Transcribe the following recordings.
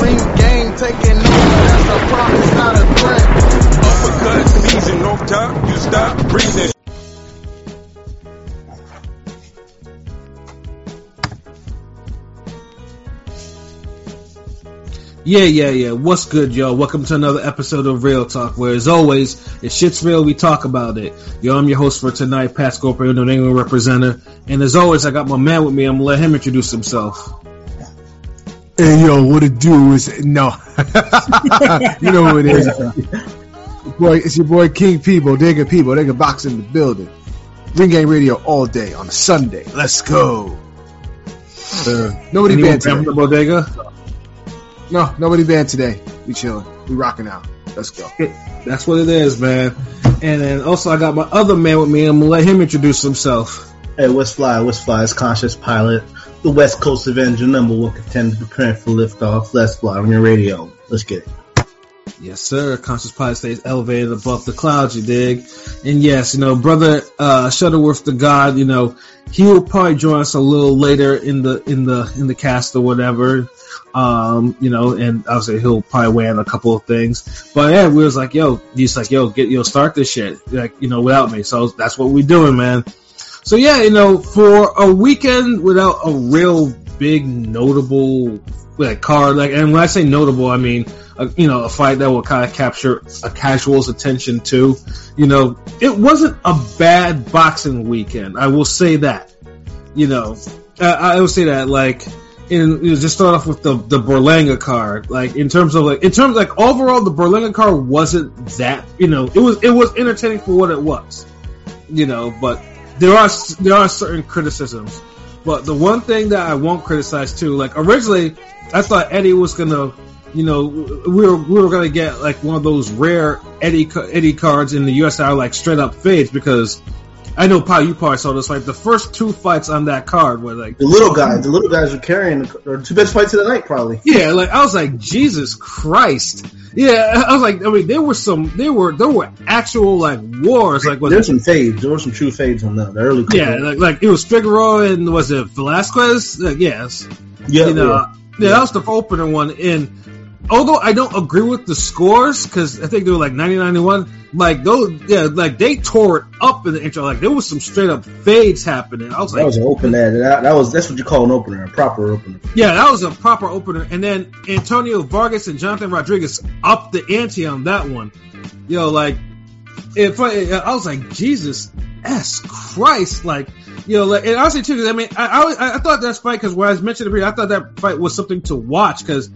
Ring Gang taking over, that's a promise, not a threat. Uppercut season, no time, you stop breathing. Yeah, yeah, yeah. What's good, y'all? Welcome to another episode of Real Talk, where as always, if shit's real, we talk about it. Yo, I'm your host for tonight, Pat Scorpio, New England representative. And as always, I got my man with me. I'm gonna let him introduce himself. Hey yo, what it do is no, you know who it is. boy, it's your boy King P, Bodega P, Bodega Box in the building. Ring Gang Radio all day on a Sunday. Let's go. Uh, nobody Anyone banned from today. the bodega? No, nobody banned today. We chilling. We rocking out. Let's go. That's what it is, man. And then also, I got my other man with me. I'm gonna let him introduce himself. Hey, what's fly? What's fly? It's Conscious Pilot, the West Coast Avenger, number one contender, preparing for liftoff. Let's fly on your radio. Let's get it. Yes, sir. Conscious Pilot stays elevated above the clouds, you dig? And yes, you know, brother uh Shuttleworth the God, you know, he will probably join us a little later in the in the in the cast or whatever. Um, you know, and obviously he'll probably weigh in a couple of things. But yeah, we was like, yo, he's like, yo, get yo, start this shit. Like, you know, without me. So that's what we doing, man. So yeah, you know, for a weekend without a real big notable like card, like, and when I say notable, I mean, a, you know, a fight that will kind of capture a casual's attention too. You know, it wasn't a bad boxing weekend. I will say that. You know, I, I will say that. Like, in you know, just start off with the the Berlanga card. Like in terms of like in terms like overall, the Berlanga card wasn't that. You know, it was it was entertaining for what it was. You know, but there are there are certain criticisms. But the one thing that I won't criticize too, like originally, I thought Eddie was gonna, you know, we were we were gonna get like one of those rare Eddie Eddie cards in the US that are like straight up fades because I know Paul, you probably saw this. Like the first two fights on that card were like The little guys, the little guys were carrying the two best fights of the night, probably. yeah, like I was like Jesus Christ. Yeah, I was like, I mean, there were some, there were, there were actual like wars, like was There's some fades. There were some true fades on that. The early. yeah, like, like it was Figueroa and was it Velasquez? Uh, yes, yeah, you know, yeah. yeah, that was the opener one. And although I don't agree with the scores because I think they were like 90-91, like those, yeah, like they tore it up in the intro. Like there was some straight up fades happening. I was That like, was an open that, that. Was that's what you call an opener, a proper opener. yeah, that was a proper opener. And then Antonio Vargas and Jonathan Rodriguez upped the ante on that one. Yo, like, if I, I was like, Jesus S Christ, like, you know, like, and honestly too, I mean, I, I, I thought that fight because when I mentioned it, earlier, I thought that fight was something to watch because,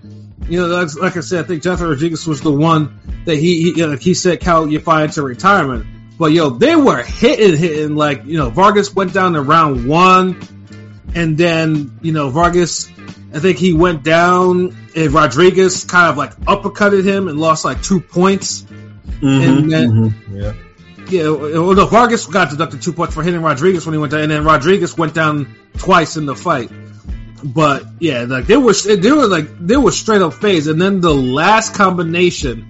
you know, like, like I said, I think Jonathan Rodriguez was the one that he, he you know, he said Cal you Yafai into retirement. But yo, they were hitting, hitting like, you know, Vargas went down to round one and then you know Vargas, I think he went down, and Rodriguez kind of like uppercutted him and lost like two points. And then- Mhm, yeah. Yeah, well, no, Vargas got deducted two points for hitting Rodriguez when he went down, and then Rodriguez went down twice in the fight. But yeah, like they were, they were like they were straight up phase, and then the last combination,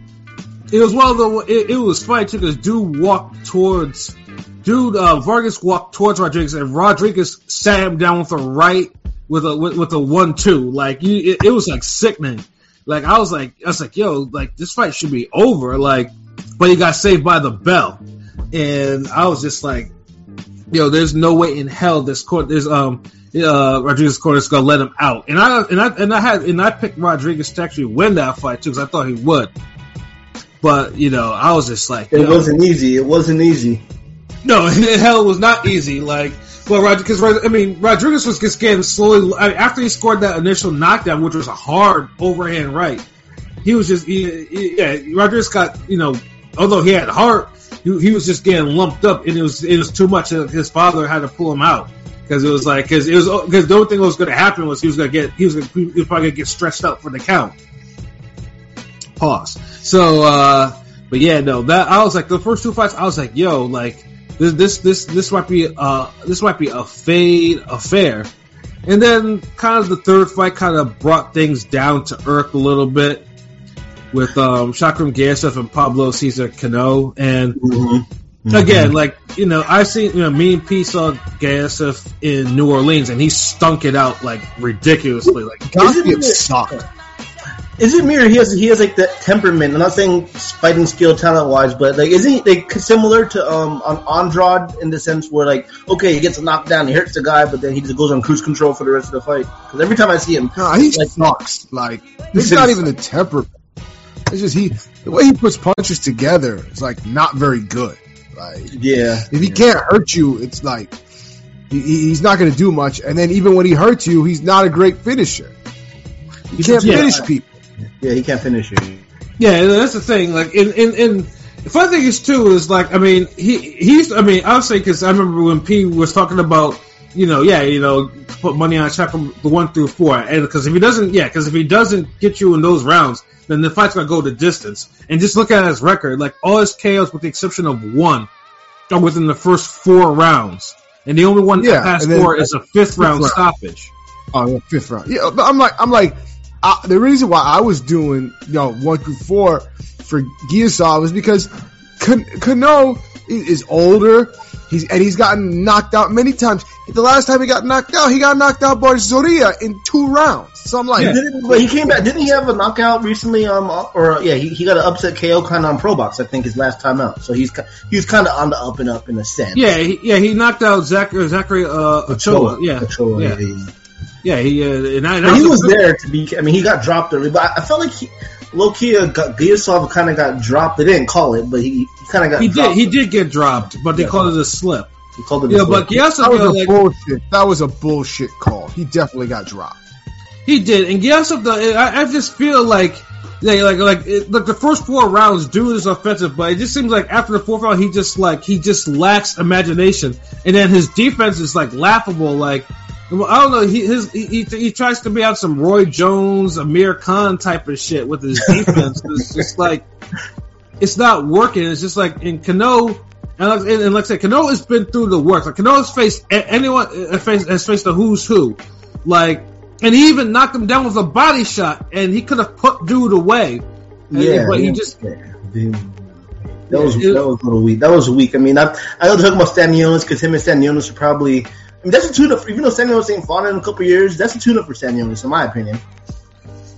it was one of the, it, it was funny too because dude walked towards, dude uh, Vargas walked towards Rodriguez, and Rodriguez sat him down with a right with a with, with a one two, like you, it, it was like sickening. Like I was like, I was like, yo, like this fight should be over, like, but he got saved by the bell. And I was just like, yo, there's no way in hell this court, there's um, uh, Rodriguez court is gonna let him out, and I and I and I had and I picked Rodriguez to actually win that fight too because I thought he would, but you know I was just like, It yo, wasn't easy. It wasn't easy. no, hell it was not easy. Like, well, because I mean, Rodriguez was just getting slowly I mean, after he scored that initial knockdown, which was a hard overhand right. He was just, he, he- yeah, Rodriguez got, you know, although he had heart, he, he was just getting lumped up, and it was it was too much. His father had to pull him out because it was like because it was because the only thing that was going to happen was he was going to get he was gonna, he was probably going to get stretched out for the count. Pause. So, uh, but yeah, no, that I was like the first two fights, I was like, yo, like this, this, this, this might be, uh, this might be a fade affair. And then kind of the third fight kind of brought things down to earth a little bit with, um, Shakhram Giyasov and Pablo Cesar Cano. And Mm-hmm. again, like, you know, I've seen, you know, me and P saw Gassif in New Orleans and he stunk it out like ridiculously. Like, Giyasov Isn't it- sucked. is it me or he has he has like that temperament? I'm not saying fighting skill talent wise, but like isn't he like similar to um on Andrade in the sense where like okay he gets a knockdown, he hurts the guy, but then he just goes on cruise control for the rest of the fight. Because every time I see him, Nah, he like, sucks. Like it's not even the temper. It's just he the way he puts punches together is like not very good. Like yeah, if he can't hurt you, it's like he, he- he's not going to do much. And then even when he hurts you, he's not a great finisher. He can't Yeah. finish people. yeah, he can't finish it. Yeah, that's the thing. Like, in in, in the funny thing is too is like, I mean, he he's. I mean, I'll say because I remember when P was talking about, you know, yeah, you know, put money on check from the one through four, and because if he doesn't, yeah, because if he doesn't get you in those rounds, then the fight's gonna go the distance. And just look at his record, like all his KOs, with the exception of one, are within the first four rounds, and the only one Yeah, that passed four is a fifth round round. stoppage. Oh, yeah, fifth round. Yeah, but I'm like, I'm like, I, the reason why I was doing, you know, one through four for Giyasov was because Cano is, is older. He's and he's gotten knocked out many times. The last time he got knocked out, he got knocked out by Zoria in two rounds. So I'm like, Didn't, but he came back. Didn't he have a knockout recently? Um, or yeah, he, he got an upset KO kind of on Pro Box. I think his last time out. So he's ki- he was kind of on the up and up in a sense. Yeah, he, yeah, he knocked out Zachary Zachary uh, Ochoa. Yeah, Ochoa, yeah. yeah, yeah. Yeah, he uh, and I, and But that he a was there to be. I mean, he got dropped early, but I, I felt like he, low key, uh, got- Giyasov kind of got dropped. They didn't call it, but he, he kind of got. He did. dropped. He did get dropped, but they Yeah. called it a slip. He called it. Yeah, a but slip. Giyasov, that was you a like, bullshit. That was a bullshit call. He definitely got dropped. he did, and Giyasov, though, I, I just feel like. Like, like, like, it, like the first four rounds, dude is offensive, but it just seems like after the fourth round, he just like he just lacks imagination, and then his defense is like laughable. Like, well, I don't know, he his he, he, he tries to be out some Roy Jones, Amir Khan type of shit with his defense. it's just like it's not working. It's just like in Cano, and like, and, and like I said, Cano has been through the work. Like Cano has faced anyone uh, faced, has faced the who's who, like, and he even knocked him down with a body shot, and he could have put dude away. And- yeah, but he yeah, just yeah. That was it- that was a little weak. That was weak. I mean, I I they're talking about Stanionis because him and Stan Stanionis are probably. That's a tune-up. Even though Stanionis ain't fought in a couple years, that's a tune-up for Stanionis, in my opinion.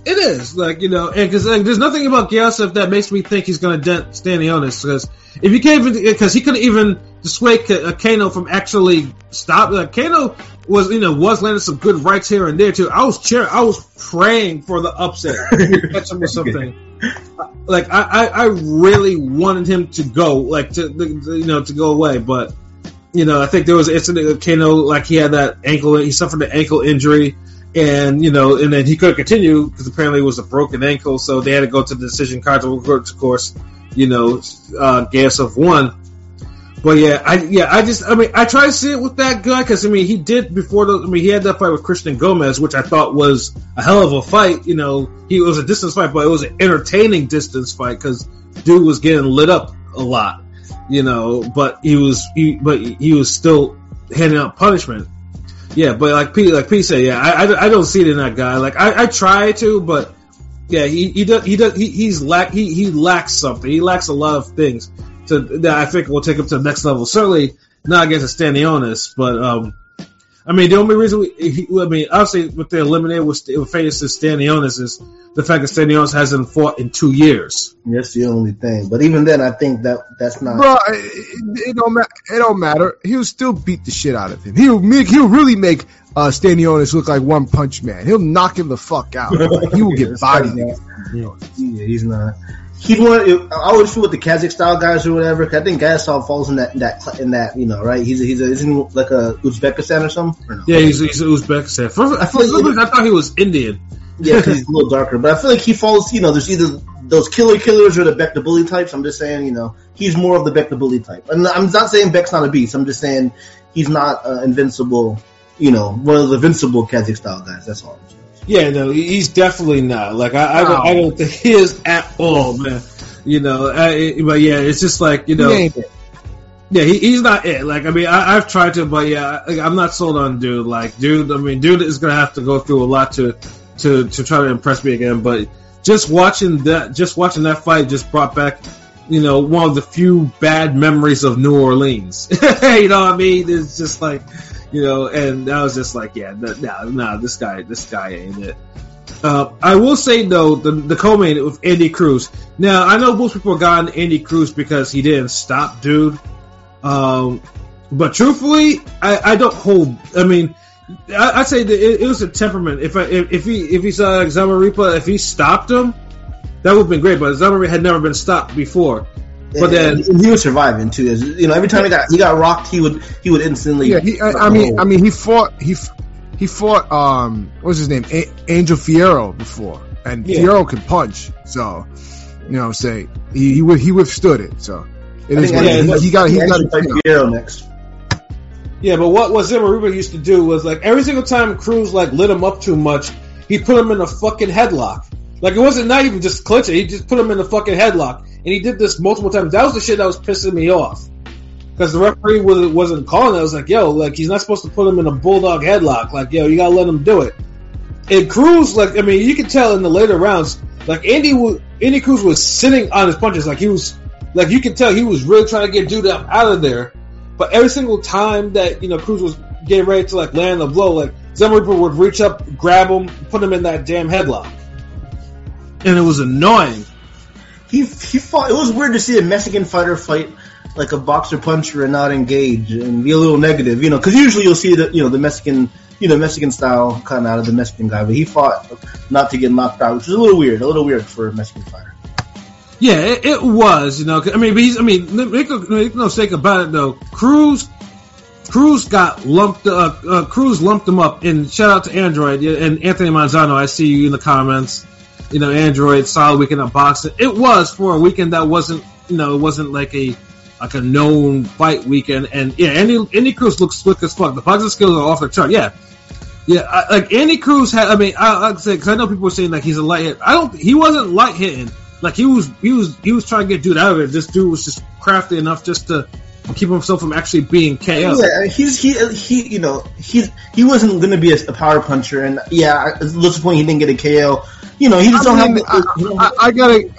It is like you know, and because like, there's nothing about Giyasov that makes me think he's going to dent Stanionis. Because if he can't even, because he couldn't even dissuade uh, Cano from actually stop. Like Cano was, you know, was landing some good rights here and there too. I was cheering, I was praying for the upset, catch him with something. Like I, I, I really wanted him to go, like to, to, you know, to go away, but. You know, I think there was an incident with Cano, like he had that ankle, he suffered an ankle injury, and you know, and then he couldn't continue because apparently it was a broken ankle, so they had to go to the decision. Of course, you know, uh, Giyasov won. But yeah, I yeah, I just I mean I try to see it with that guy because I mean he did before the I mean he had that fight with Christian Gomez, which I thought was a hell of a fight. You know, he was a distance fight, but it was an entertaining distance fight because dude was getting lit up a lot. You know, but he was he but he was still handing out punishment. Yeah, but like Pete, like Pete said, yeah, I, I, I don't see it in that guy. Like I, I try to, but yeah, he he does he does he, he's lack he he lacks something. He lacks a lot of things to that I think will take him to the next level. Certainly not against a Stanionis, but um, I mean the only reason we, he, I mean obviously what they eliminated was with faces Stanionis is the fact that Stanionis hasn't fought in two years. That's the only thing. But even then, I think that that's not. Bro, it, it don't matter. It don't matter. He'll still beat the shit out of him. He'll make. He'll really make uh, Stanionis look like one punch man. He'll knock him the fuck out. Like, he will get bodied. Yeah, he's not. He's one. I always feel with the Kazakh style guys or whatever. 'cause I think Giyasov falls in that in that in that you know right. He's a, he's a, isn't he like a Uzbekistan or something. Or no? Yeah, he's he's Uzbekistan. For, for reason, I thought he was Indian. yeah, 'cause he's a little darker. But I feel like he falls. You know, there's either those killer killers or the Beck the bully types. I'm just saying, you know, he's more of the Beck the bully type. And I'm not saying Beck's not a beast. I'm just saying he's not uh, invincible. You know, one of the invincible Kazakh style guys. That's all. I'm saying. Yeah, no, he's definitely not. Like I, I, don't, I don't think he is at all, man. You know, I, but yeah, it's just like you know, He yeah, he, he's not it. Like I mean, I, I've tried to, but yeah, like, I'm not sold on dude. Like dude, I mean, dude is gonna have to go through a lot to to to try to impress me again. But just watching that, just watching that fight, just brought back. You know, one of the few bad memories of New Orleans. you know what I mean? It's just like, you know, and I was just like, yeah, no, nah, nah, this guy, this guy ain't it. Uh, I will say though, the the co-main with Andy Cruz. Now I know most people got Andy Cruz because he didn't stop, dude. Um, but truthfully, I, I don't hold. I mean, I, I'd say that it, it was a temperament. If I, if, if he if he saw Zamaripa, if he stopped him, that would have been great. But Zamaripa had never been stopped before. But then And he was surviving too. As- You know, every time he got he got rocked, he would he would instantly. Yeah, he, I, I mean, I mean, he fought he he fought um what's his name A- Angel Fierro before, and Yeah. Fierro can punch, so you know, what I'm saying he he, he withstood it. So it I is think it yeah, is. he, he got he got actually fight Fierro next. Yeah, but what what Zimmer used to do was like every single time Cruz like lit him up too much, he put him in a fucking headlock. Like it wasn't not even just clinching; he just put him in the fucking headlock, and he did this multiple times. That was the shit that was pissing me off because the referee was, wasn't calling it. I was like, "Yo, like he's not supposed to put him in a bulldog headlock. Like, yo, you gotta let him do it." And Cruz, like, I mean, you can tell in the later rounds, like Andy, Andy Cruz was sitting on his punches, like he was, like you could tell he was really trying to get dude up out of there. But every single time that you know Cruz was getting ready to like land a blow, like Zemmer would reach up, grab him, put him in that damn headlock, and it was annoying. He he fought. It was weird to see a Mexican fighter fight like a boxer puncher and not engage and be a little negative, you know, because usually you'll see the you know the Mexican you know Mexican style kind of out of the Mexican guy, but he fought not to get knocked out, which is a little weird, a little weird for a Mexican fighter. Yeah, it, it was, you know. I mean, but he's, I mean, make no, make no mistake about it, though. Cruz, Cruz got lumped. Uh, uh, Cruz lumped him up. And shout out to Android and Anthony Manzano. I see you in the comments. You know, Android solid weekend of boxing. It was for a weekend that wasn't, you know, it wasn't like a like a known fight weekend. And yeah, Andy Andy Cruz looks slick as fuck. The boxing skills are off the chart. Yeah. Yeah, I, like Andy Cruz had. I mean, I, I say because I know people were saying like he's a light hit. I don't. He wasn't light hitting. Like he was, he was, he was trying to get dude out of it. This dude was just crafty enough just to keep himself from actually being KO. Yeah, he's he he you know he's he wasn't going to be a, a power puncher, and yeah, at this point he didn't get a KO. You know, he just don't mean, have. I, I, I gotta.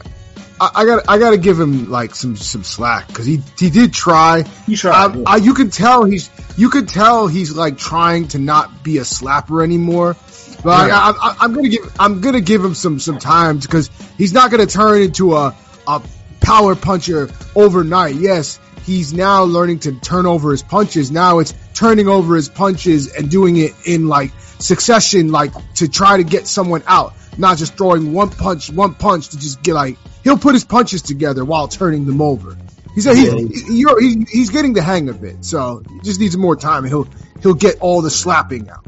I I got I got to give him like some some slack because he he did try. He tried, Um, yeah. I, you could tell he's you could tell he's like trying to not be a slapper anymore. But I, I, I'm gonna give I'm gonna give him some some time because he's not gonna turn into a a power puncher overnight. Yes, he's now learning to turn over his punches. Now it's turning over his punches and doing it in like succession, like to try to get someone out, not just throwing one punch, one punch to just get like he'll put his punches together while turning them over. He said he's, he- you're, he's he's getting the hang of it, so he just needs more time, and he'll he'll get all the slapping out.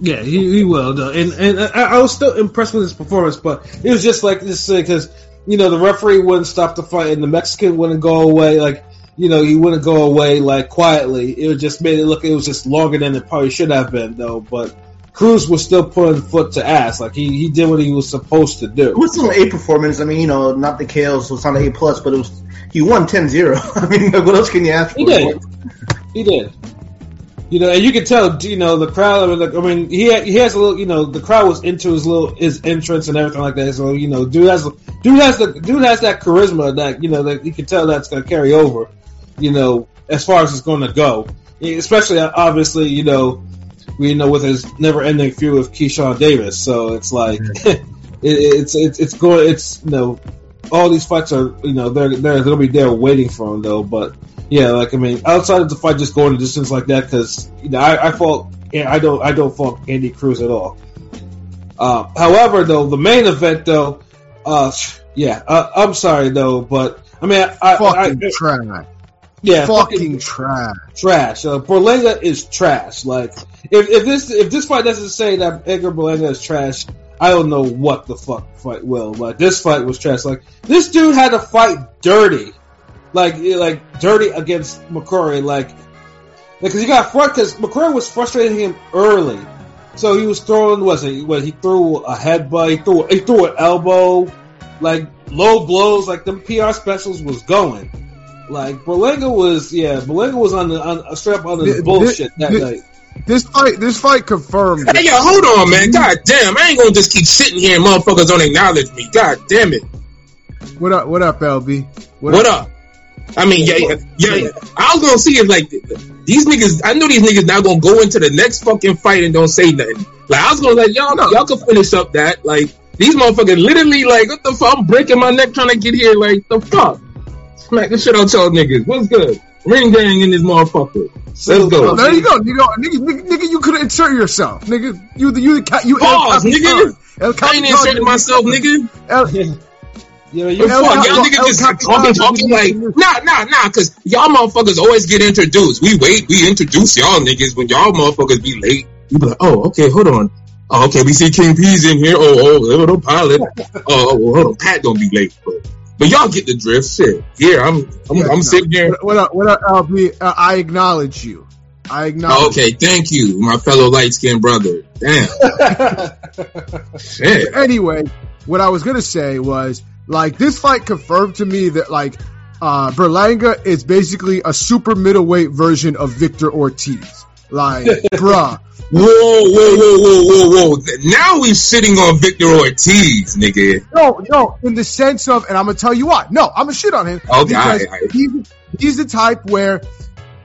Yeah, he, he will. Though. And and I, I was still impressed with his performance, but it was just like this uh, because you know the referee wouldn't stop the fight, and the Mexican wouldn't go away. Like you know he wouldn't go away like quietly. It just made it look it was just longer than it probably should have been though. But Cruz was still putting foot to ass. Like he, he did what he was supposed to do. It was still an A performance. I mean, you know, not the KO, so it's not an A plus, but it was he won 10-0. I mean, what else can you ask for? He did. He did. You know, and you can tell, you know, the crowd. I mean, like, I mean, he he has a little, you know, the crowd was into his little his entrance and everything like that. So, you know, dude has dude has the dude has that charisma that you know that you can tell that's going to carry over. You know, as far as it's going to go, especially uh, obviously, you know, we know with his never ending feud with Keyshawn Davis. So it's like it, it's it's it's going it's you know all these fights are you know they're they're they'll be there waiting for him though, but. Yeah, like I mean, outside of the fight, just going a distance like that because you know I, I fault I don't I don't fault Andy Cruz at all. Uh, however, though the main event though, uh, yeah, uh, I'm sorry though, but I mean, I, I, Fucking I trash. yeah, Fucking trash. trash. Uh, Berlanga is trash. Like if, if this if this fight doesn't say that Edgar Berlanga is trash, I don't know what the fuck fight will. Like this fight was trash. Like this dude had to fight dirty, like like dirty against McCrory. Like because he got front because McCrory was frustrating him early. So he was throwing was it what he threw a headbutt, he threw he threw an elbow, like low blows, like them PR specials was going. Like Berlanga was, yeah, Berlanga was on the on, straight up on Th- the bullshit that th- night. This fight, this fight confirmed. Hey, yo, hold on, man. Mm-hmm. God damn, I ain't gonna just keep sitting here and motherfuckers don't acknowledge me. God damn it. What up? What up, LB? What up? I mean, yeah, yeah, yeah. I was gonna see if like these niggas. I know these niggas now gonna go into the next fucking fight and don't say nothing. Like I was gonna let y'all know, y'all can finish up that. Like these motherfuckers literally like what the fuck? I'm breaking my neck trying to get here. Like the fuck? Smack the shit out y'all niggas. What's good? Ring gang in this motherfucker. Let's go. There you go. You go, nigga, nigga, nigga you could insert yourself, nigga. You the you the you. Pause, nigga. Capitan. El I ain't inserting myself, nigga. El- Yo, The you El- fuck, y'all niggas just talking, talking like, nah, nah, nah, cause y'all motherfuckers always get introduced. We wait, we introduce y'all niggas when y'all motherfuckers be late. You be like, oh, okay, hold on. Oh, okay, we see King P's in here. Oh, oh, little pilot. Oh, oh, well, hold on, Pat gonna be late. But, but y'all get the drift. Shit. Yeah, I'm, I'm, I'm sitting here. What up? What up, LB? Uh, I acknowledge you. I acknowledge. Oh, okay, thank you, my fellow light skinned brother. Damn. Shit. Anyway, what I was gonna say was like this fight confirmed to me that like uh Berlanga is basically a super middleweight version of Victor Ortiz. Like, bruh. Whoa, whoa, whoa, whoa, whoa, whoa. Now we sitting on Victor Ortiz, nigga. No, no, in the sense of, and I'm gonna tell you why. No, I'm gonna shit on him. Okay, because. He's, he's the type where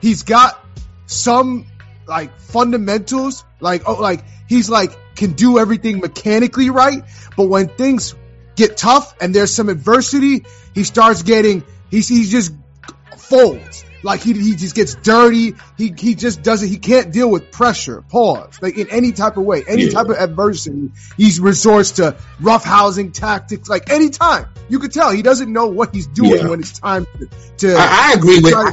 he's got some like fundamentals, like oh, like he's like can do everything mechanically right, but when things get tough and there's some adversity, he starts getting he's he just folds. Like he, he just gets dirty. He he just doesn't. He can't deal with pressure. Pause. Like in any type of way, any Yeah. type of adversity, he resorts to rough housing tactics. Like any time. you could tell he doesn't know what he's doing Yeah. when it's time to. to I, I agree with I,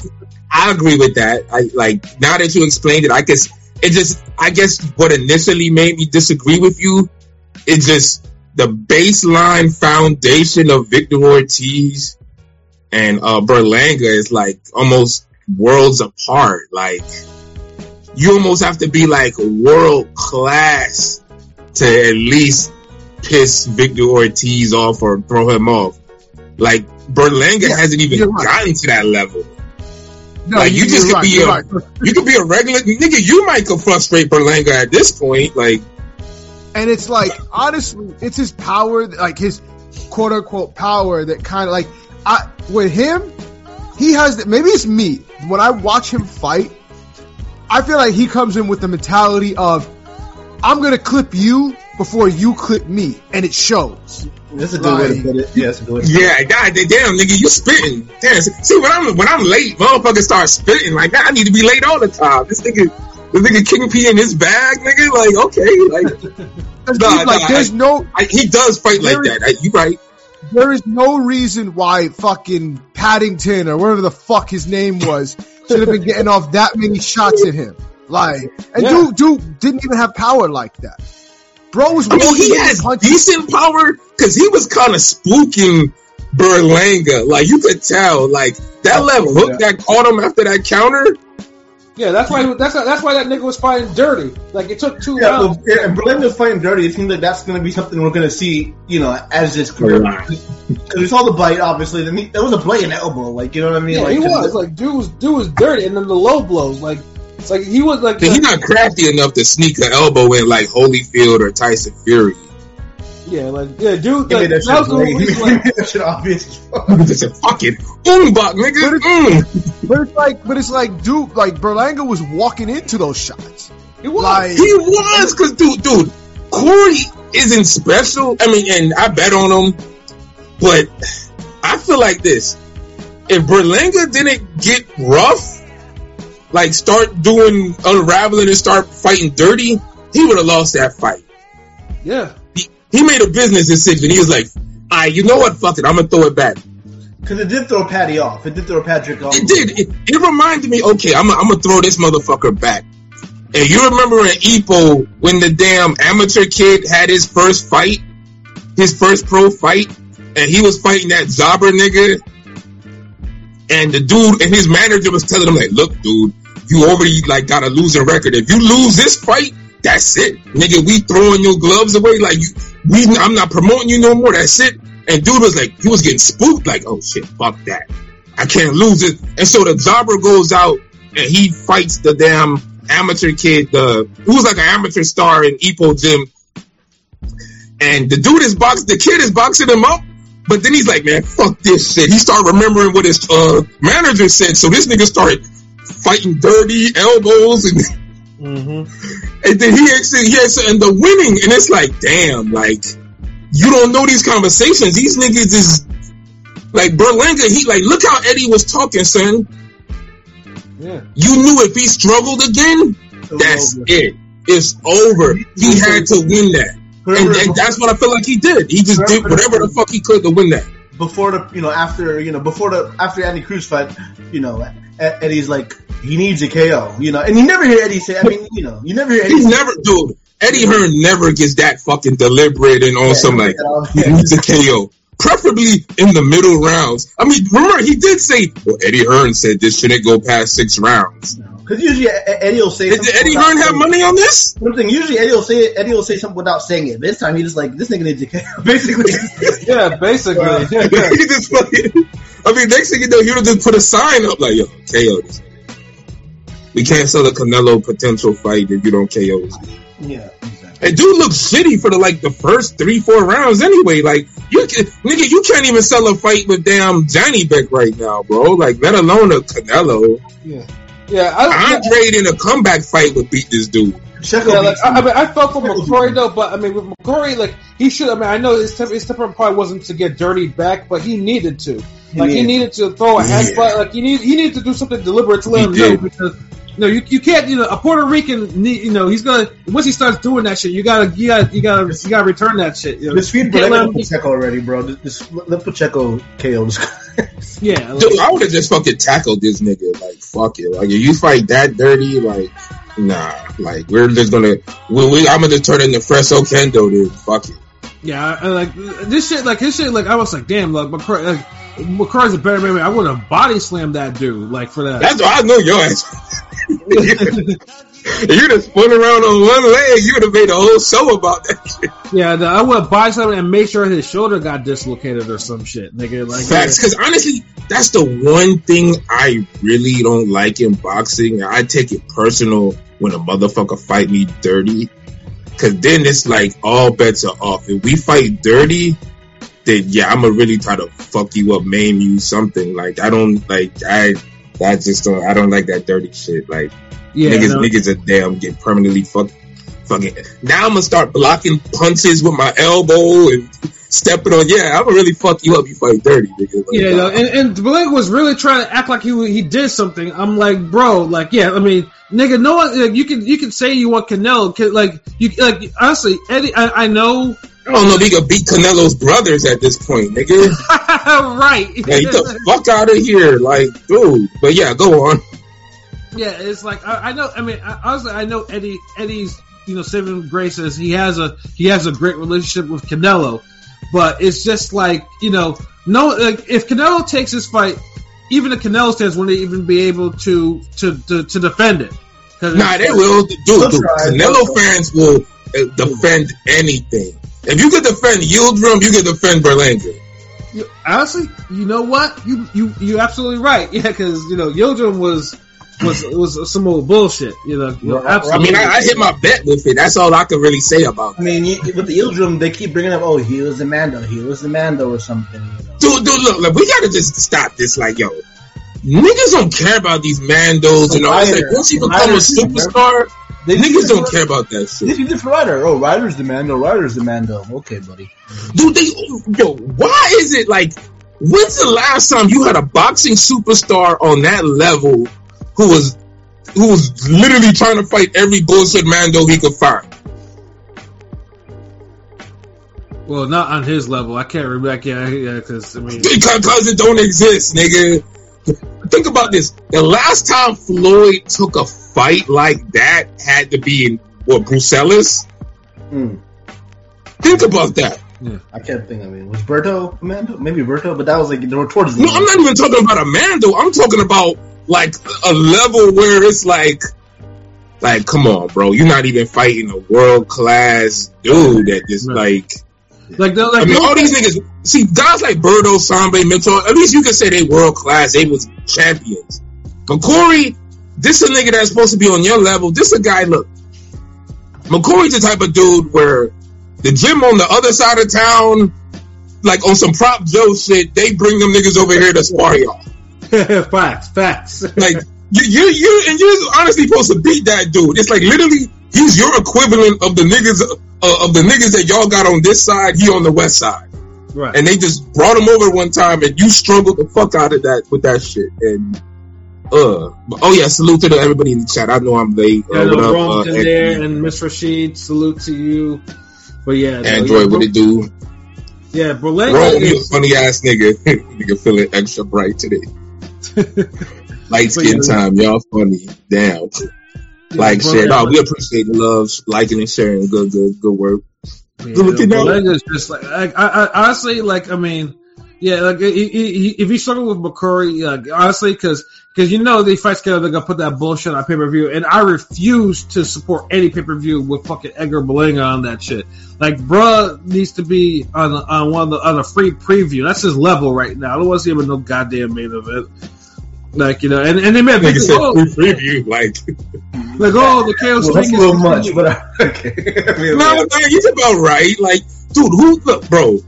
I agree with that. I like now that you explained it, I guess it just I guess what initially made me disagree with you is just the baseline foundation of Victor Ortiz and uh Berlanga is like almost worlds apart. Like you almost have to be like world class to at least piss Victor Ortiz off or throw him off. Like Berlanga Yeah, hasn't even right. gotten to that level. no, like, you just could right, be a- right. You could be a regular nigga. You might could frustrate Berlanga at this point. Like, And it's like, honestly, it's his power, like his quote unquote power that kind of like, I, with him, he has, the- maybe it's me. When I watch him fight, I feel like he comes in with the mentality of, I'm going to clip you before you clip me. And it shows. That's a good way to put it. Yeah, that's a good way to put it. yeah, god damn, nigga, you spitting. Damn, see when I'm when I'm late, motherfuckers start spitting. Like, man, I need to be late all the time. This nigga, this nigga King P in his bag, nigga. Like, okay, like, Nah, like, nah, there's no, I, he does fight like that. I, you right? there is no reason why fucking Paddington or whatever the fuck his name was should have been getting off that many shots at him. Like, and Yeah. dude, dude didn't even have power like that. Bro was I mean, he has decent power because he was kind of spooking Berlanga. Like, you could tell, like that left hook that caught him after that counter. Yeah, that's why that's that's why that nigga was fighting dirty. Like it took two Yeah, rounds. well, yeah, and Berlanga's fighting dirty. It seems like that's going to be something we're going to see, you know, as this career. Right. Because we saw the bite, obviously. Then he, there was a blatant elbow, like you know what I mean? Yeah, like, he 'cause was like dude was dude was dirty, and then the low blows like it's like he was like He's not crafty enough to sneak an elbow in like Holyfield or Tyson Fury. Yeah like yeah dude He like, made that that shit the great. He reason, made like, that shit obvious It's a fucking umbach, nigga. Mm. But it's like, but it's like, dude, like Berlanga was walking into those shots. he was Like, He was, cause dude, dude, Corey isn't special. I mean, and I bet on him, but I feel like this: if Berlanga didn't get rough, like start doing unraveling and start fighting dirty, he would have lost that fight. yeah He, made a business decision. He was like, "All right, you know what? Fuck it, I'm gonna throw it back." Because it did throw Patty off. It did throw Patrick off. It did. It, it reminded me, okay, I'm, I'm gonna throw this motherfucker back. And you remember in Epo when the damn amateur kid had his first fight, his first pro fight, and he was fighting that Zobber nigga, and the dude and his manager was telling him like, "Look, dude, you already like got a losing record. If you lose this fight, that's it, nigga. We throwing your gloves away. Like you, we, I'm not promoting you no more. That's it." And dude was like, he was getting spooked. Like, "Oh shit, fuck that." I can't lose it. And so the Zobber goes out and he fights the damn amateur kid, the who was like an amateur star in Epo gym. And the dude is boxing, the kid is boxing him up. But then he's like, man, fuck this shit. He started remembering what his uh, manager said. So this nigga started fighting dirty elbows and mm-hmm. And then he actually, he actually end up winning, and it's like, damn, like you don't know these conversations. These niggas is like Berlanga. He like, look how Eddie was talking, son. Yeah. You knew if he struggled again, that's over. it. It's over. He had to win that, and, and that's what I feel like he did. He just did whatever the fuck he could to win that. Before the you know after you know before the after Eddie Cruz fight, you know Eddie's like he needs a KO, you know, and you never hear Eddie say. I mean, you know, you never hear Eddie. He's say- never, dude. Eddie Hearn never gets that fucking deliberate and on Yeah, some like yeah. he needs a KO. Preferably in the middle rounds. I mean, remember he did say, "Well, Eddie Hearn said this shouldn't go past six rounds." Because usually Eddie will say. Did something Eddie Hearn have money on this? Something. Usually Eddie will say Eddie will say something without saying it. This time he just like this nigga needs to KO. Basically, Yeah, basically. Uh, he just fucking. I mean, next thing you know, he would just put a sign up like, "Yo, KO this." We can't sell a Canelo potential fight if you don't KO this. yeah. Exactly. And dude looks shitty for the like the first three, four rounds anyway. Like you can, nigga, you can't even sell a fight with damn Janibek right now, bro. Like let alone a Canelo. yeah. Yeah, I, Andre in a comeback fight would beat this dude. Checo Yeah, like, I, I mean, I felt for McCrory though, but I mean, with McCrory, like he should. I mean, I know his, temper, his temperament probably wasn't to get dirty back, but he needed to. Like he needed- needed to throw a Yeah. headbutt. Like he need he needed to do something deliberate to let He him know because. No, you, you can't. You know, a Puerto Rican. need- You know, he's gonna once he starts doing that shit. You gotta, you gotta, you gotta, you gotta return that shit. You know? This feed You can't let Pacheco already, bro. This, this let Pacheco KO this guy. yeah, like, Dude, I would have just fucking tackled this nigga. Like fuck it. Like if you fight that dirty, like nah. Like we're just gonna. We, we, I'm gonna just turn into Freso Kendo, dude. Fuck it. Yeah, I, I like this shit. Like his shit. Like I was like, damn. Like McCrory, like, McCrory's a better man. I would have body slammed that dude. Like for that. That's why I know your ass. You'd have spun around on one leg, you would have made a whole show about that shit. yeah, the, I would buy something and make sure his shoulder got dislocated or some shit, nigga. Like Facts, because honestly, that's the one thing I really don't like in boxing. I take it personal when a motherfucker fight me dirty, because then it's like all bets are off. If we fight dirty, then yeah, I'm gonna really try to fuck you up, maim you, something. Like I don't like I. I just don't. I don't like that dirty shit. Like yeah, niggas, no. niggas are damn get permanently fucked. Fucking now, I'm gonna start blocking punches with my elbow and stepping on. Yeah, I'm gonna really fuck you up. You fight dirty, nigga. Like, Yeah, no, and, and Blake was really trying to act like he he did something. I'm like, bro, like, yeah, I mean, nigga, no one, like, you can you can say you want Canelo, can, like, you like honestly, Eddie, I, I know, I don't know if he could beat Canelo's brothers at this point, nigga. right? Like, get the fuck out of here, like, dude. But yeah, go on. Yeah, it's like I, I know. I mean, I, honestly, I know Eddie. Eddie's, you know, saving graces. He has a he has a great relationship with Canelo, but it's just like you know, no, like if Canelo takes this fight, even the Canelo stands wouldn't even be able to to to, to defend it. Nah, they will, dude. They'll dude Canelo fans will uh, defend anything. If you could defend Yildirim, you could defend Berlanga. You, honestly, you know what? You you you absolutely right. Yeah, because you know Yildirim was was was some old bullshit. You know, you know, Right. I mean, I, I hit my bet with it. That's all I can really say about I mean, you, with the Yildirim, they keep bringing up, oh, he was the Mando, he was the Mando or something. You know? dude, dude, look, look, we gotta just stop this. Like, yo, niggas don't care about these mandos and all. It's like Ryder. once you become a Ryder too, superstar, They niggas don't care about that This shit. is different Ryder. Oh, Ryder's the Mando, Ryder's the Mando. Okay, buddy. Dude, they, yo, why is it like? When's the last time you had a boxing superstar on that level who was who was literally trying to fight every bullshit mando he could find? well, not on his level. I can't remember. I can't, yeah, because I mean, Because it don't exist, nigga. Think about this. The last time Floyd took a fight like that had to be in what Bruxelles. Hmm. Think about that. I can't think. I mean, was Berto a Maybe Berto, but that was like they were towards the No, I'm not even talking about a Mando. I'm talking about like a level where it's like, like, come on, bro. You're not even fighting a world class dude that just Right. like. Like, the, like I mean, all these niggas. See, guys like Berto, Sambe, Mentor. At least you can say they world class. They was champions. But Corey, this a nigga that's supposed to be on your level. This a guy. Look, McCrory's the type of dude where the gym on the other side of town, like on some prop Joe shit, they bring them niggas over here to spar y'all. facts, facts. Like you, you, you, and you're honestly supposed to beat that dude. It's like literally he's your equivalent of the niggas uh, of the niggas that y'all got on this side. He on the west side, Right. and they just brought him over one time, and you struggled the fuck out of that with that shit. And uh, but, oh yeah, salute to everybody in the chat. I know I'm late. Uh, Yeah, what up, uh, there and Miss Rashid, salute to you. But yeah, no, Android, yeah, what it do? Yeah, Berlanga Rome, you a is funny ass nigga. nigga feeling extra bright today. Light skin yeah. time, y'all funny. Damn. Like. No, we appreciate the love, liking and sharing. Good, good, good work. Yeah, Good looking out. Just like I, I, I honestly like. I mean, yeah, like he, he, if you struggle with McCrory, like honestly, because because you know they fight together, they're gonna put that bullshit on pay per view, and I refuse to support any pay per view with fucking Edgar Berlanga on that shit. Like, bruh needs to be on on one of the, on a free preview. That's his level right now. I don't want to see him in no goddamn main event. Like you know, and, and they made big said oh, free preview. Like, like oh the chaos Well, that's a little much, but I, okay. I mean, no, no, he's about right. Like, dude, who, look, bro,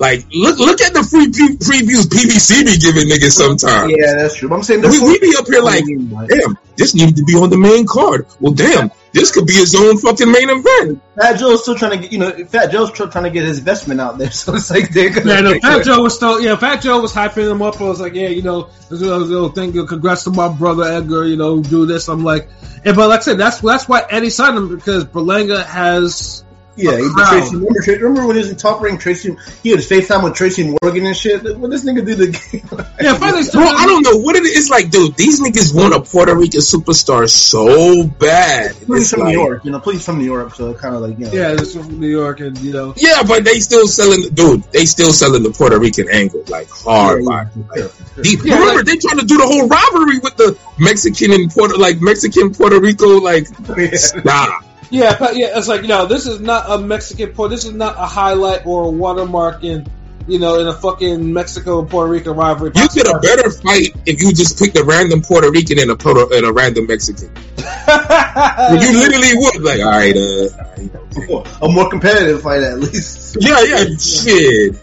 like, look, look at the free pre- previews PBC be giving niggas sometimes. yeah, that's true. But I'm saying We, we be up here like, damn, this needs to be on the main card. Well, damn, this could be his own fucking main event. Fat Joe's still trying to get, you know, Fat Joe's still trying to get his investment out there. So it's like they're gonna. Yeah, no, Fat Joe was still, yeah, Fat Joe was hyping him up. I was like, yeah, you know, this is- you know, thank congrats to my brother Edgar, you know, do this. I'm like, and but like I said, that's that's why Eddie signed him because Berlanga has, Yeah, he did Crowd. Tracy. Remember, remember when he was in Top Rank? Tracy, he had FaceTime with Tracy Morgan and shit. What this nigga do the yeah, finally, Bro, I don't know what it is. It's like, dude, these niggas want a Puerto Rican superstar so bad. Please It's from like- New York, you know. Please from New York, so kind of like you know. yeah, this from New York, and you know, Yeah, but they still selling, dude. They still selling the Puerto Rican angle like hard. Yeah, like, yeah, like, yeah. deep. Yeah, Remember, like- they trying to do the whole robbery with the Mexican and Puerto, like Mexican Puerto Rico, like nah. yeah, but yeah, yeah. it's like you know, this is not a Mexican port, this is not a highlight or a watermark in, you know, in a fucking Mexico and Puerto Rico rivalry. You get a better fight if you just picked a random Puerto Rican and a Puerto and a random Mexican. you literally would like, all right, uh, all right. a more competitive fight at least. yeah, yeah, shit.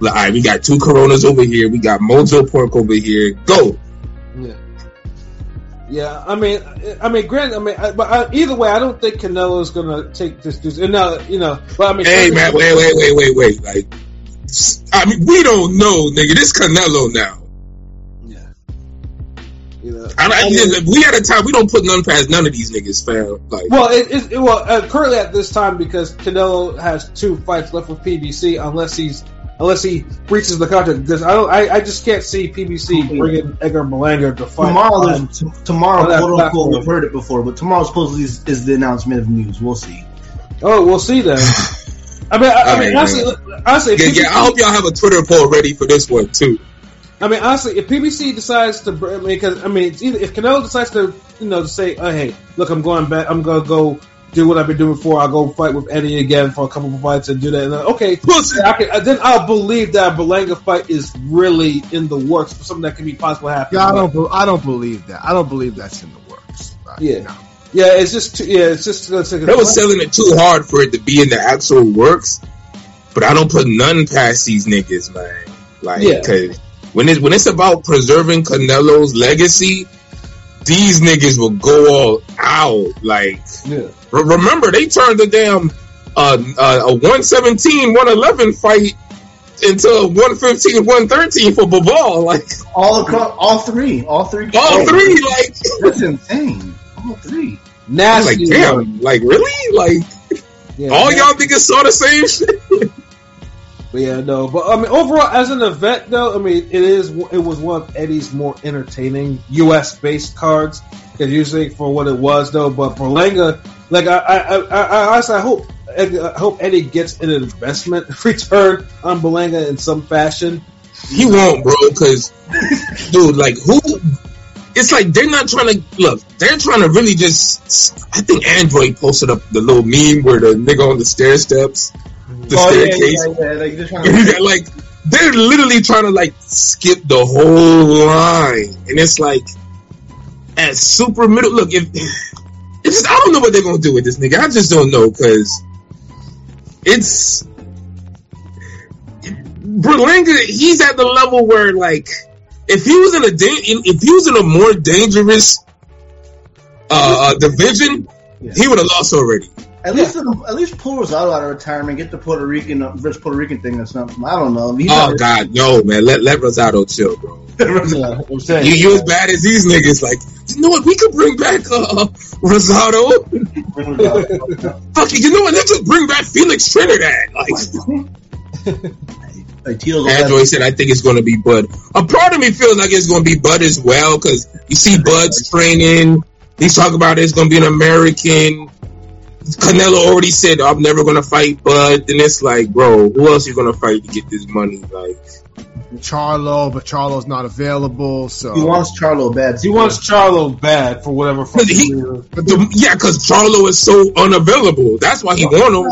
Like, all right, we got two Coronas over here. We got Mojo Pork over here. Go. Yeah. I mean, I mean, Grant. I mean, I, but I, either way, I don't think Canelo's gonna take this. this and now, you know, but I mean, Hey man, wait, wait, wait, wait, wait. Like, I mean, we don't know, nigga. This Canelo now. yeah, you know, I, I, if we had a time, we don't put none past none of these niggas, fam. Like, well, it, it, it- well, uh, currently at this time because Canelo has two fights left with PBC, unless he's unless he breaches the contract. Because I don't, I, I just can't see PBC bringing Edgar Berlanga to fight. Tomorrow, um, t- tomorrow, quote unquote, we've heard it before, but tomorrow supposedly is, is the announcement of news. We'll see. oh, we'll see then. I mean, I, I All mean, honestly, honestly, yeah, PBC yeah, I hope y'all have a Twitter poll ready for this one too. I mean, honestly, if PBC decides to, br- I mean, because I mean, either, if Canelo decides to, you know, to say, oh, "Hey, look, I'm going back. I'm gonna go do what I've been doing before. I'll go fight with Eddie again for a couple of fights and do that." And then, okay, Pussy. I can, uh, then I'll believe that Berlanga fight is really in the works for something that can be possible happen. Yeah, I don't. be- I don't believe that. I don't believe that's in the works. Like, Yeah. no. Yeah, it's just, too, yeah, it's just. It's like They was selling it too hard for it to be in the actual works, but I don't put none past these niggas, man. Like, Yeah. cause when it's when it's about preserving Canelo's legacy, these niggas will go all out. Like, yeah. re- remember they turned the damn uh, uh, a 117, 111 fight into a 115, 113 for Babal. Like, All across, all three, all three, all three, like, That's insane. All three. I nasty. like, damn, like really, like Yeah, all nasty. y'all niggas saw the same shit. But yeah, no. But I mean, overall, as an event, though, I mean, it is it was one of Eddie's more entertaining U.S. based cards. Because usually for what it was, though. But Berlanga, like I, I, I, I honestly, I hope, I hope Eddie gets an investment return on Berlanga in some fashion. He won't, bro, because dude, like who? It's like they're not trying to look. They're trying to really just. I think Android posted up the little meme where the nigga on the stair steps, the Oh staircase. yeah, yeah. Like they're to. like they're literally trying to like skip the whole line, and it's like at super middle. Look, if it's just I don't know what they're gonna do with this nigga. I just don't know because it's Berlanga. He's at the level where like if he was in a da- if he was in a more dangerous uh, uh, division, he would have lost already. At least, at least pull Rosado out of retirement, get the Puerto Rican uh, versus Puerto Rican thing or something. I don't know. He's Oh God, no, man. Let let Rosado chill, bro. Yeah, I'm saying. You you as bad as these niggas. Like, you know what? We could bring back uh, Rosado. Fuck it. You know what? Let's just bring back Felix Trinidad. Like, like Tito's Android said, I think it's going to be Bud. A part of me feels like it's going to be Bud as well because you see Bud's training. He's talking about it's going to be an American. Canelo already said, I'm never going to fight Bud. Then it's like, bro, who else you going to fight to get this money? Like, Charlo, but Charlo's not available. So He wants Charlo bad. He wants Charlo bad for whatever fucking He- the- yeah, because Charlo is so unavailable. That's why he won him.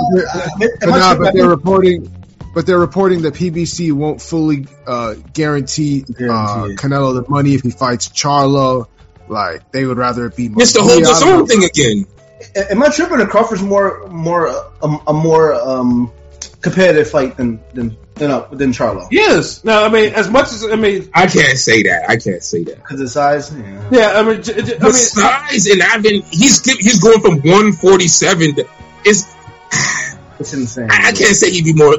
but, nah, but they're reporting, but they're reporting that PBC won't fully uh, guarantee, uh, Canelo the money if he fights Charlo. Like they would rather it be. It's the whole Yeah, I don't know. DAZN thing again. Am I tripping? Or Crawford's more more a, a more um, competitive fight than than than, uh, than Charlo Yes. No, I mean, as much as I mean, I can't say that. I can't say that. because of size. Yeah. yeah. I mean, j- j- I The mean, size and I've been he's he's going from 147. It's It's insane. I I can't say he'd be more.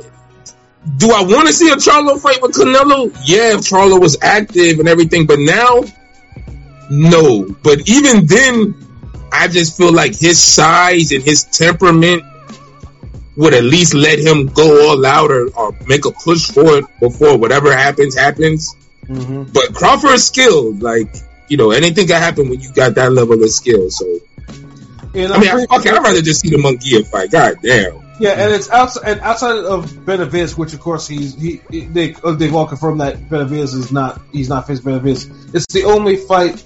Do I want to see a Charlo fight with Canelo? Yeah, if Charlo was active and everything, but now, no. But even then, I just feel like his size and his temperament would at least let him go all out or, or make a push for it before whatever happens happens. Mhm. But Crawford is skilled, like you know, anything can happen when you got that level of skill. So and I mean, I, pretty- fuck it, I'd rather just see the Munguia fight. God damn. Yeah, and it's outside and outside of Benavidez, which of course he's he, he they they've all confirmed that Benavidez is not he's not facing Benavidez. It's the only fight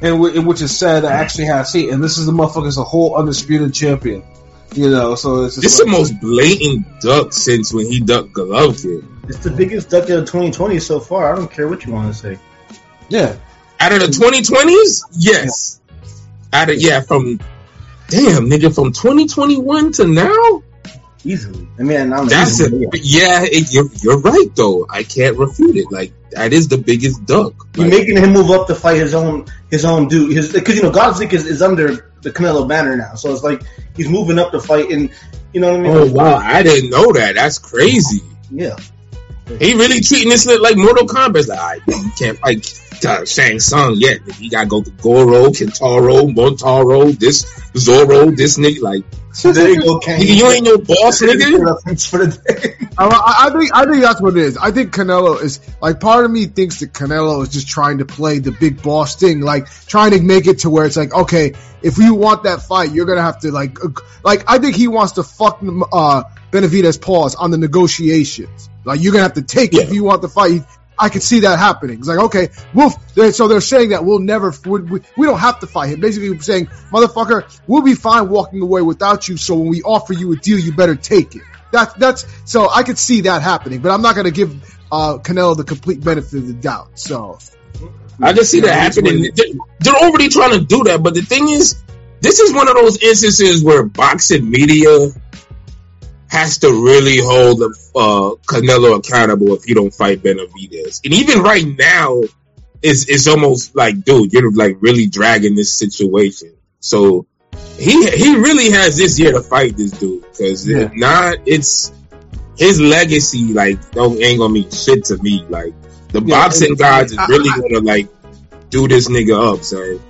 in, w- in which is said that actually has seat, and this is the motherfucker's a whole undisputed champion. You know, so it's just This is the most blatant duck since when he ducked Golovkin. It's the biggest duck of 2020 so far. I don't care what you want to say. yeah. Out of the 2020s, yes. Out of yeah, from damn nigga, from 2021 to now, Easily. I mean, I'm that's it. Yeah, it, you're you're right though. I can't refute it. Like that is the biggest duck. You're Like, making him move up to fight his own his own dude. His because you know Gvozdyk is, is under the Canelo banner now, so it's like he's moving up to fight, and you know what I mean. oh wow, I didn't know that. That's crazy. Yeah, He really treating this like Mortal Kombat. Like, right, you can't fight uh, Shang Tsung yet. You gotta go to Goro, Kintaro, Montaro, this Zoro, this nigga. Like, there you go, Ken. you ain't no boss, nigga. For the day. I, I I think I think that's what it is. I think Canelo is like part of me thinks that Canelo is just trying to play the big boss thing, like trying to make it to where it's like, okay, if you want that fight, you're gonna have to like, like I think he wants to fuck uh, Benavidez pause on the negotiations. Like you're gonna have to take it if you want the fight. I could see that happening. It's like, okay, we'll, they're, so they're saying that we'll never, we, we, we don't have to fight him. Basically saying, motherfucker, we'll be fine walking away without you. So when we offer you a deal, you better take it. That's, that's, so I could see that happening, but I'm not going to give, uh, Canelo the complete benefit of the doubt. So, I just see that Yeah, that's what happening. They're, they're already trying to do that, but the thing is, this is one of those instances where boxing media has to really hold uh, Canelo accountable if you don't fight Benavidez. And even right now, it's it's almost like, dude, you're like really dragging this situation. So he he really has this year to fight this dude because Yeah. if not, it's his legacy. Like, don't ain't gonna mean shit to me. Like the Yeah, boxing gods is really I- gonna like do this nigga up. So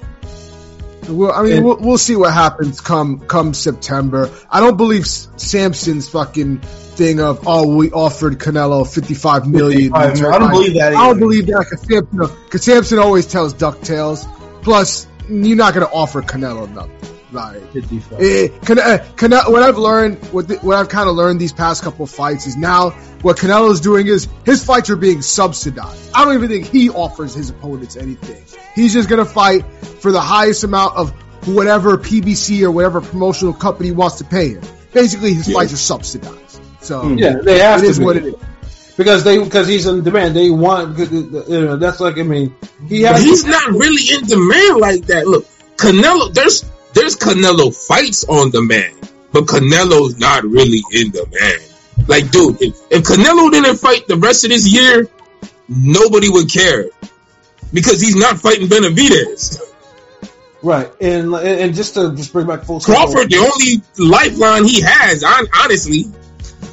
well, I mean, And- we'll, we'll see what happens come, come September. I don't believe Sampson's fucking thing of, oh, we offered Canelo 55 million. 55 million. I don't believe that I don't believe that because Sampson, Sampson always tells ducktales. Plus, you're not going to offer Canelo nothing. Like, Eh, Cane- uh, Cane- what I've learned, what, the, what I've kind of learned these past couple of fights is now what Canelo's doing is his fights are being subsidized. I don't even think he offers his opponents anything. He's just gonna fight for the highest amount of whatever PBC or whatever promotional company wants to pay him. Basically, his Yeah. fights are subsidized. So Hmm. Yeah, they have it to is be. what it is. because they because he's in demand. They want because, you know, that's like I mean he but has he's not really in demand like that. Look, Canelo, there's there's Canelo fights on demand, but Canelo's not really in demand. Like, dude, if, if Canelo didn't fight the rest of this year, nobody would care because he's not fighting Benavidez. Right, and and just to just bring back full circle- Crawford, the only lifeline he has, honestly.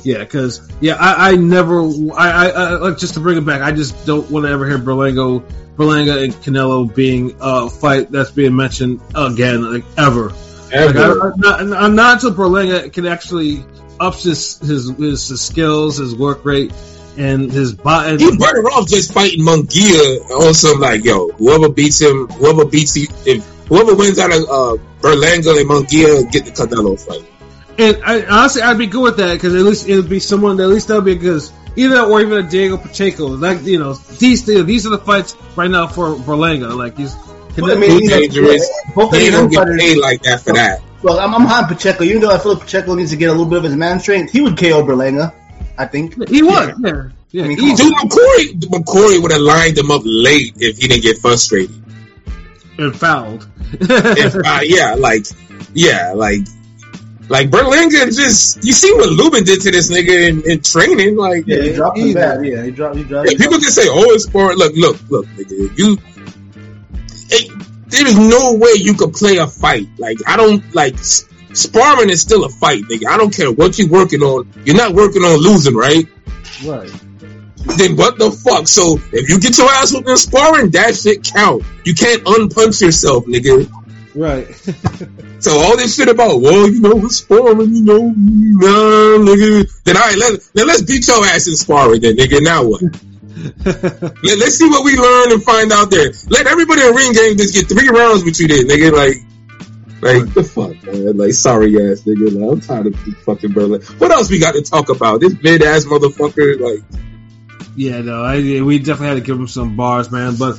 Yeah, because yeah, I, I never, I, I, I like just to bring it back. I just don't want to ever hear Berlango, Berlanga and Canelo being a fight that's being mentioned again, like ever. Like, I, Ever. I'm, not, not until Berlanga can actually ups his his, his, his skills, his work rate, and his body. He better off just fighting Munguia on some like, yo, whoever beats him, whoever beats him, if whoever wins out of uh, Berlanga and Munguia get the Canelo fight. And I, honestly, I'd be good with that because at least it would be someone. that At least that would be because either that or even a Diego Pacheco. Like you know, these these are the fights right now for Berlanga. Like he's. Well, I Too mean, you know, dangerous. yeah, both of He these don't get fighters- paid like that for that. Well, I'm, I'm high on Pacheco. Even though I feel like Pacheco needs to get a little bit of his man strength, he would KO Berlanga. I think. He would. yeah, yeah. I mean, easy. Dude, McCrory, McCrory would have lined him up late if he didn't get frustrated. and fouled. If, uh, yeah, like, yeah, like, like Berlanga just, you see what Lubin did to this nigga in, in training, like, Yeah, he dropped him easy. bad. Yeah, he dropped. He dropped. Yeah, people can say, "Oh, it's sport." Look, look, look, nigga. You, it, there is no way you could play a fight. Like I don't like sparring is still a fight, nigga. I don't care what you're working on. You're not working on losing, right? right. Then what the fuck? So if you get your ass whooped in sparring, that shit count. You can't unpunch yourself, nigga. Right. So all this shit about, well, you know, it's sparring, you know, nah, nigga. Then all right, let then let's beat your ass in sparring, then, nigga. Now what? Let, let's see what we learn and find out there. Let everybody in Ring Gang just get three rounds with you then, nigga. Like, like the fuck, man. Like, sorry ass nigga. Like, I'm tired of this fucking Berlin. What else we got to talk about? This mid ass motherfucker. Like, yeah, no, I, we definitely had to give him some bars, man. But